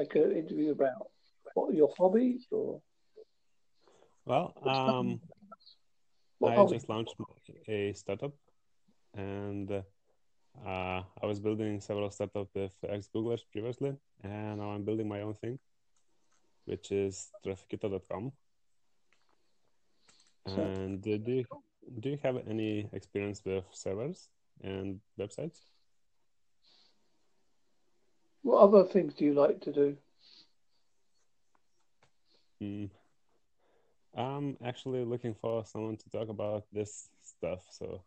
like an interview about what your hobbies or? Well, um, I hobby? just launched a startup, and uh, I was building several startups with ex-Googlers previously, and now I'm building my own thing, which is Trafikito.com. So- And uh, do you, do you have any experience with servers and websites? What other things do you like to do? Mm. I'm actually looking for someone to talk about this stuff. So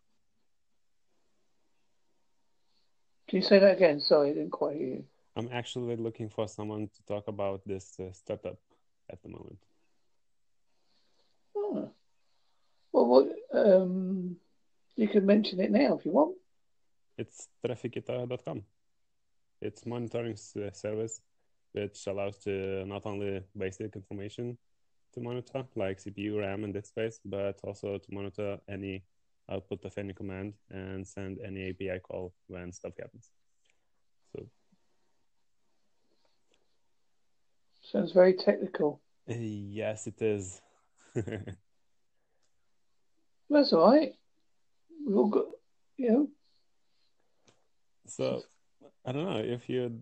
Can you say that again? Sorry, I didn't quite hear you. I'm actually looking for someone to talk about this uh, startup at the moment. Oh. Well, what? Um, you can mention it now if you want. It's trafikito.com. It's monitoring service which allows to not only basic information to monitor, like CPU, RAM, and disk space, but also to monitor any output of any command and send any API call when stuff happens. So Sounds very technical. yes, it is. That's all right. We've all got, you know. So I don't know if you.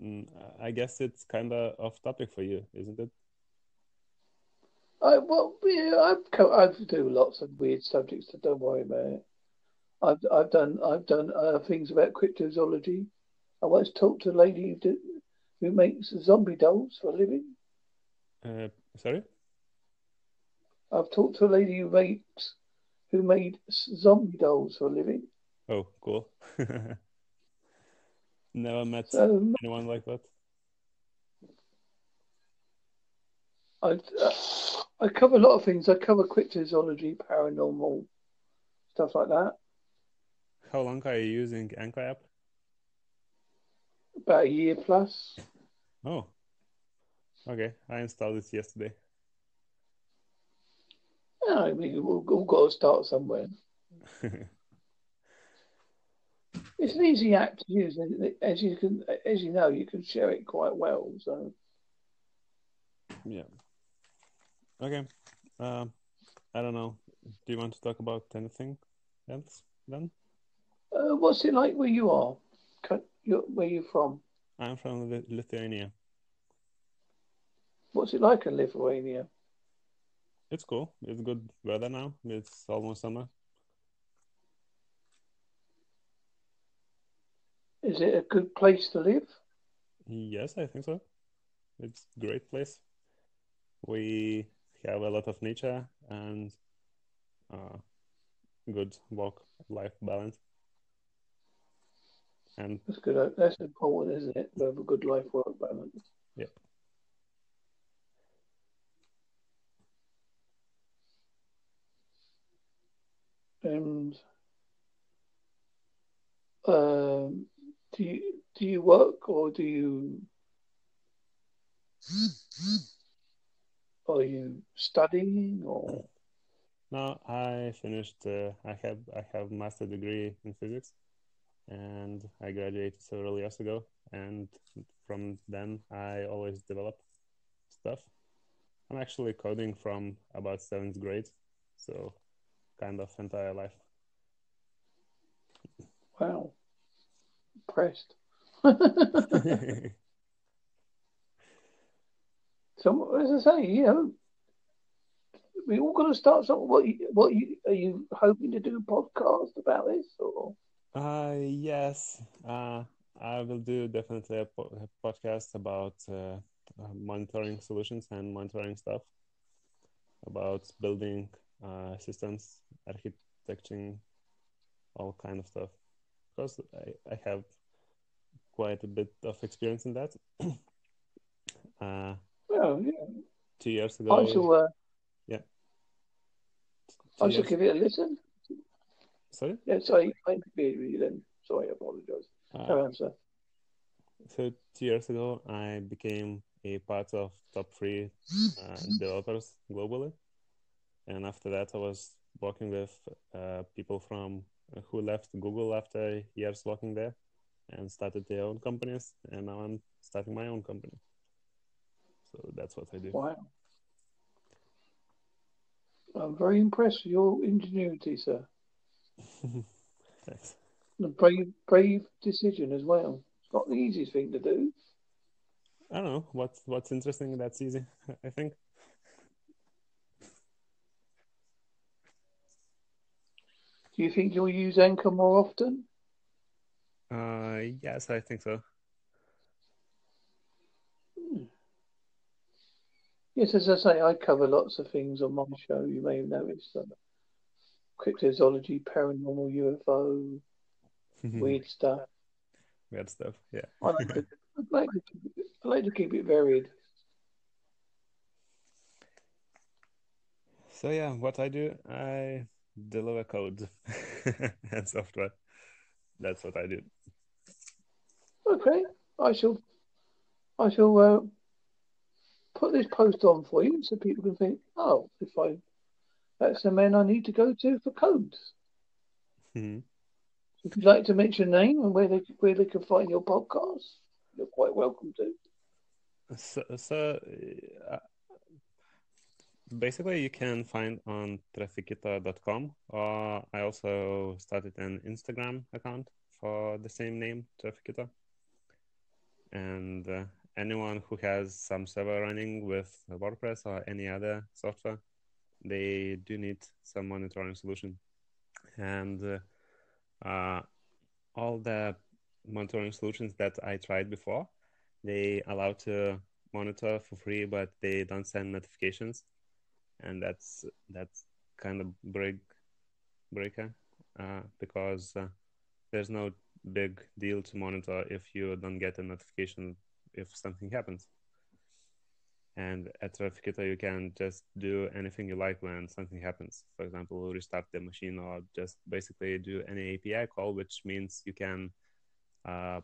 mm, I guess it's kind of off topic for you, isn't it? I well, yeah, I've I do lots of weird subjects, so don't worry about it. I've I've done I've done uh, things about cryptozoology. I once talked to a lady who did, who makes zombie dolls for a living. Uh, sorry. I've talked to a lady who makes who made zombie dolls for a living. Oh, cool. Never met So anyone like that. I uh, I cover a lot of things. I cover cryptozoology, paranormal stuff like that. How long are you using Anchor app? About a year plus. Oh, okay. I installed it yesterday. Yeah, I mean, we've all got to start somewhere. It's an easy app to use, as you can, as you know, you can share it quite well. So, Yeah. Okay. Um, I don't know. Do you want to talk about anything else then? uh, what's it like where you are? Where you from? I'm from Lithuania. What's it like in Lithuania? It's cool. It's good weather now. It's almost summer. Is it a good place to live? Yes, I think so. It's a great place. We have a lot of nature and uh, good work-life balance. And That's good. That's important, isn't it? To have a good life-work balance. Yeah. And um, do you do you work or do you are you studying or no I finished. Uh, I have I have master degree in physics, and I graduated several years ago. And from then, I always develop stuff. I'm actually coding from about seventh grade, so kind of entire life. wow impressed? So as I say, you know, we all got to start something. What what you are you hoping to do a podcast about this or? Uh, yes, uh, I will do definitely a, po- a podcast about uh, monitoring solutions and monitoring stuff, about building uh, systems, architecting, all kind of stuff. Because I, I have quite a bit of experience in that. uh, Well, yeah. two years I ago, shall. Uh, two I shall give it a listen. sorry. Yeah, sorry, I interfered with you then. Sorry, I apologise. Uh. So two years ago, I became a part of top three uh, developers globally, and after that, I was working with uh, people from who left Google after years working there, and started their own companies, and now I'm starting my own company. So that's what I do. Wow. I'm very impressed with your ingenuity, sir. Thanks. And a brave, brave decision as well. It's not the easiest thing to do. I don't know what's what's interesting. That's easy, I think. Do you think you'll use Anchor more often? Uh, yes, I think so. Yes, as I say, I cover lots of things on my show. You may have noticed uh, cryptozoology, paranormal, UFO, weird stuff. Weird stuff. Yeah. I like to, I like to, keep it, I like to keep it varied. So yeah, what I do, I deliver code and software. That's what I do. Okay, I shall, I shall uh, put this post on for you so people can think, oh, if I, that's the man I need to go to for codes. hmm If you'd like to mention your name and where they where they can find your podcast, you're quite welcome to. So, so basically, you can find on trafikito.com. Uh, I also started an Instagram account for the same name, Trafikito. And uh, anyone who has some server running with WordPress or any other software, they do need some monitoring solution. And uh, uh, all the monitoring solutions that I tried before, they allow to monitor for free, but they don't send notifications, and that's that's kind of break breaker uh, because uh, there's no big deal to monitor if you don't get a notification if something happens. And at Trafikito, you can just do anything you like when something happens. For example, restart the machine or just basically do any API call, which means you can uh,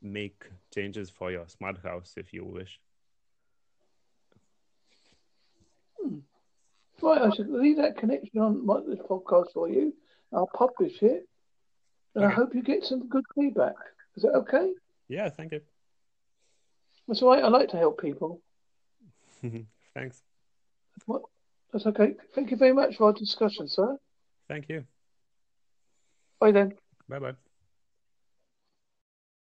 make changes for your smart house if you wish. Right, I should leave that connection on my, this podcast for you. I'll publish it, and I hope you get some good feedback. Is that okay? Yeah, thank you. That's all right. I like to help people. Thanks. What? That's okay. Thank you very much for our discussion, sir. Thank you. Bye then. Bye bye.